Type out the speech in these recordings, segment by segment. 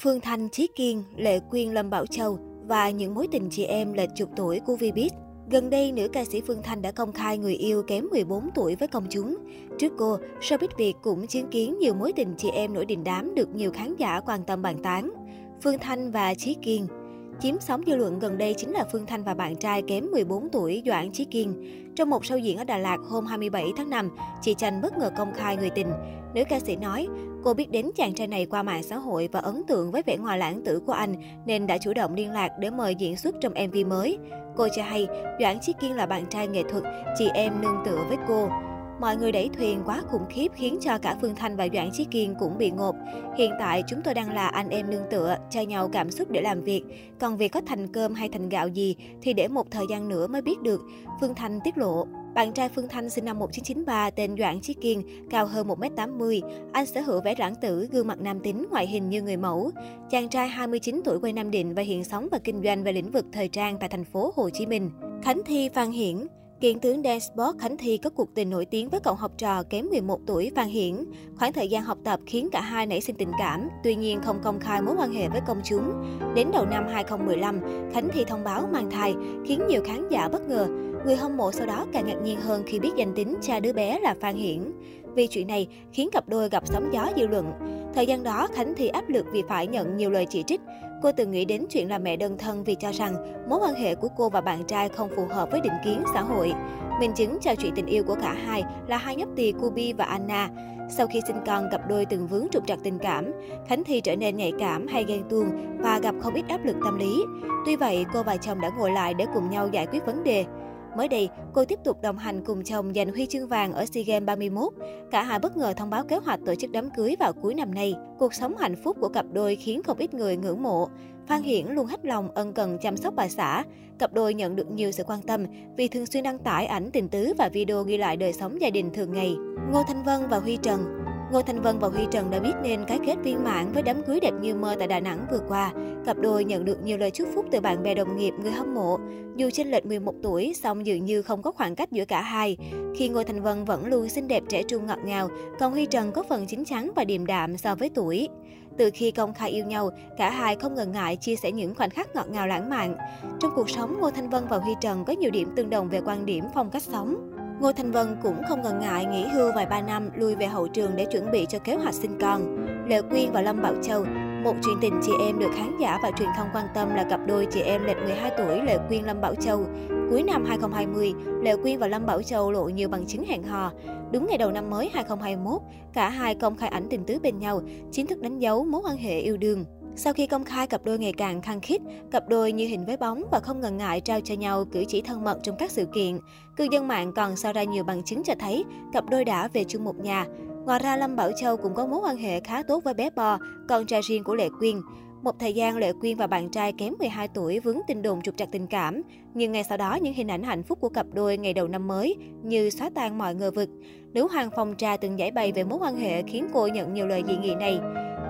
Phương Thanh, Trí Kiên, Lệ Quyên, Lâm Bảo Châu và những mối tình chị em lệch chục tuổi của Vbiz. Gần đây, nữ ca sĩ Phương Thanh đã công khai người yêu kém 14 tuổi với công chúng. Trước cô, showbiz Việt cũng chứng kiến nhiều mối tình chị em nổi đình đám được nhiều khán giả quan tâm bàn tán. Phương Thanh và Trí Kiên Chiếm sóng dư luận gần đây chính là Phương Thanh và bạn trai kém 14 tuổi Doãn Chí Kiên. Trong một show diễn ở Đà Lạt hôm 27 tháng 5, chị Chanh bất ngờ công khai người tình. Nữ ca sĩ nói, cô biết đến chàng trai này qua mạng xã hội và ấn tượng với vẻ ngoài lãng tử của anh nên đã chủ động liên lạc để mời diễn xuất trong MV mới. Cô cho hay, Doãn Chí Kiên là bạn trai nghệ thuật, chị em nương tựa với cô. Mọi người đẩy thuyền quá khủng khiếp khiến cho cả Phương Thanh và Doãn Chí Kiên cũng bị ngộp. Hiện tại chúng tôi đang là anh em nương tựa, cho nhau cảm xúc để làm việc. Còn việc có thành cơm hay thành gạo gì thì để một thời gian nữa mới biết được. Phương Thanh tiết lộ. Bạn trai Phương Thanh sinh năm 1993 tên Doãn Chí Kiên, cao hơn 1m80. Anh sở hữu vẻ lãng tử, gương mặt nam tính, ngoại hình như người mẫu. Chàng trai 29 tuổi quê Nam Định và hiện sống và kinh doanh về lĩnh vực thời trang tại thành phố Hồ Chí Minh. Khánh Thi Phan Hiển Kiện tướng dance sport Khánh Thi có cuộc tình nổi tiếng với cậu học trò kém 11 tuổi Phan Hiển. Khoảng thời gian học tập khiến cả hai nảy sinh tình cảm, tuy nhiên không công khai mối quan hệ với công chúng. Đến đầu năm 2015, Khánh Thi thông báo mang thai, khiến nhiều khán giả bất ngờ. Người hâm mộ sau đó càng ngạc nhiên hơn khi biết danh tính cha đứa bé là Phan Hiển. Vì chuyện này khiến cặp đôi gặp sóng gió dư luận. Thời gian đó, Khánh Thi áp lực vì phải nhận nhiều lời chỉ trích. Cô từng nghĩ đến chuyện là mẹ đơn thân vì cho rằng mối quan hệ của cô và bạn trai không phù hợp với định kiến xã hội. Minh chứng cho chuyện tình yêu của cả hai là hai nhóc tỳ Kubi và Anna. Sau khi sinh con, cặp đôi từng vướng trục trặc tình cảm, Khánh Thi trở nên nhạy cảm hay ghen tuông và gặp không ít áp lực tâm lý. Tuy vậy, cô và chồng đã ngồi lại để cùng nhau giải quyết vấn đề. Mới đây, cô tiếp tục đồng hành cùng chồng giành huy chương vàng ở SEA Games 31. Cả hai bất ngờ thông báo kế hoạch tổ chức đám cưới vào cuối năm nay. Cuộc sống hạnh phúc của cặp đôi khiến không ít người ngưỡng mộ. Phan Hiển luôn hết lòng ân cần chăm sóc bà xã. Cặp đôi nhận được nhiều sự quan tâm vì thường xuyên đăng tải ảnh tình tứ và video ghi lại đời sống gia đình thường ngày. Ngô Thanh Vân và Huy Trần Ngô Thanh Vân và Huy Trần đã biết nên cái kết viên mãn với đám cưới đẹp như mơ tại Đà Nẵng vừa qua. Cặp đôi nhận được nhiều lời chúc phúc từ bạn bè đồng nghiệp, người hâm mộ. Dù chênh lệch 11 tuổi, song dường như không có khoảng cách giữa cả hai. Khi Ngô Thanh Vân vẫn luôn xinh đẹp trẻ trung ngọt ngào, còn Huy Trần có phần chín chắn và điềm đạm so với tuổi. Từ khi công khai yêu nhau, cả hai không ngần ngại chia sẻ những khoảnh khắc ngọt ngào lãng mạn. Trong cuộc sống, Ngô Thanh Vân và Huy Trần có nhiều điểm tương đồng về quan điểm, phong cách sống. Ngô Thanh Vân cũng không ngần ngại nghỉ hưu vài ba năm lui về hậu trường để chuẩn bị cho kế hoạch sinh con. Lệ Quyên và Lâm Bảo Châu một chuyện tình chị em được khán giả và truyền thông quan tâm là cặp đôi chị em lệch 12 tuổi Lệ Quyên Lâm Bảo Châu. Cuối năm 2020, Lệ Quyên và Lâm Bảo Châu lộ nhiều bằng chứng hẹn hò. Đúng ngày đầu năm mới 2021, cả hai công khai ảnh tình tứ bên nhau, chính thức đánh dấu mối quan hệ yêu đương. Sau khi công khai cặp đôi ngày càng khăng khít, cặp đôi như hình với bóng và không ngần ngại trao cho nhau cử chỉ thân mật trong các sự kiện. Cư dân mạng còn so ra nhiều bằng chứng cho thấy cặp đôi đã về chung một nhà. Ngoài ra, Lâm Bảo Châu cũng có mối quan hệ khá tốt với bé Bò, con trai riêng của Lệ Quyên. Một thời gian Lệ Quyên và bạn trai kém 12 tuổi vướng tin đồn trục trặc tình cảm, nhưng ngay sau đó những hình ảnh hạnh phúc của cặp đôi ngày đầu năm mới như xóa tan mọi ngờ vực. Nữ hoàng phòng trà từng giải bày về mối quan hệ khiến cô nhận nhiều lời dị nghị này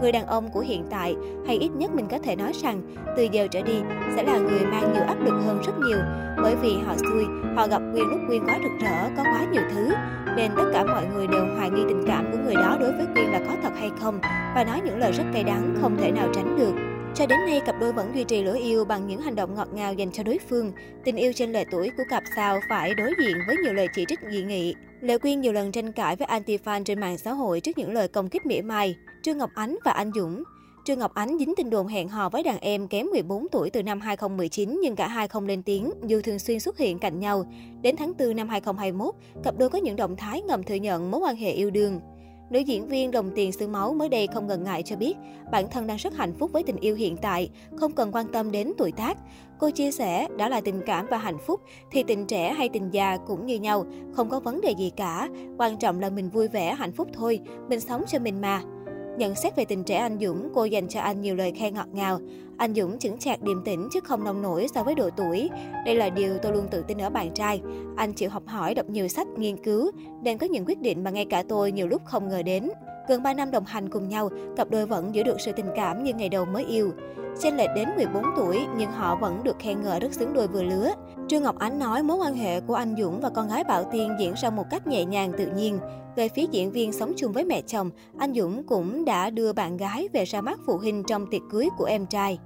người đàn ông của hiện tại, hay ít nhất mình có thể nói rằng từ giờ trở đi sẽ là người mang nhiều áp lực hơn rất nhiều. Bởi vì họ xui, họ gặp Quyên lúc Quyên quá rực rỡ, có quá nhiều thứ. Nên tất cả mọi người đều hoài nghi tình cảm của người đó đối với Quyên là có thật hay không và nói những lời rất cay đắng không thể nào tránh được. Cho đến nay, cặp đôi vẫn duy trì lửa yêu bằng những hành động ngọt ngào dành cho đối phương. Tình yêu trên lệ tuổi của cặp sao phải đối diện với nhiều lời chỉ trích dị nghị. Lệ Quyên nhiều lần tranh cãi với anti-fan trên mạng xã hội trước những lời công kích mỉa mai. Trương Ngọc Ánh và Anh Dũng Trương Ngọc Ánh dính tin đồn hẹn hò với đàn em kém 14 tuổi từ năm 2019 nhưng cả hai không lên tiếng dù thường xuyên xuất hiện cạnh nhau. Đến tháng 4 năm 2021, cặp đôi có những động thái ngầm thừa nhận mối quan hệ yêu đương. Nữ diễn viên đồng tiền xương máu mới đây không ngần ngại cho biết bản thân đang rất hạnh phúc với tình yêu hiện tại, không cần quan tâm đến tuổi tác. Cô chia sẻ, đã là tình cảm và hạnh phúc thì tình trẻ hay tình già cũng như nhau, không có vấn đề gì cả. Quan trọng là mình vui vẻ, hạnh phúc thôi, mình sống cho mình mà. Nhận xét về tình trẻ anh Dũng, cô dành cho anh nhiều lời khen ngọt ngào. Anh Dũng chững chạc điềm tĩnh chứ không nông nổi so với độ tuổi. Đây là điều tôi luôn tự tin ở bạn trai. Anh chịu học hỏi, đọc nhiều sách, nghiên cứu, nên có những quyết định mà ngay cả tôi nhiều lúc không ngờ đến. Gần 3 năm đồng hành cùng nhau, cặp đôi vẫn giữ được sự tình cảm như ngày đầu mới yêu. Chênh lệch đến 14 tuổi nhưng họ vẫn được khen ngợi rất xứng đôi vừa lứa. Trương Ngọc Ánh nói mối quan hệ của anh Dũng và con gái Bảo Tiên diễn ra một cách nhẹ nhàng tự nhiên. Về phía diễn viên sống chung với mẹ chồng, anh Dũng cũng đã đưa bạn gái về ra mắt phụ huynh trong tiệc cưới của em trai.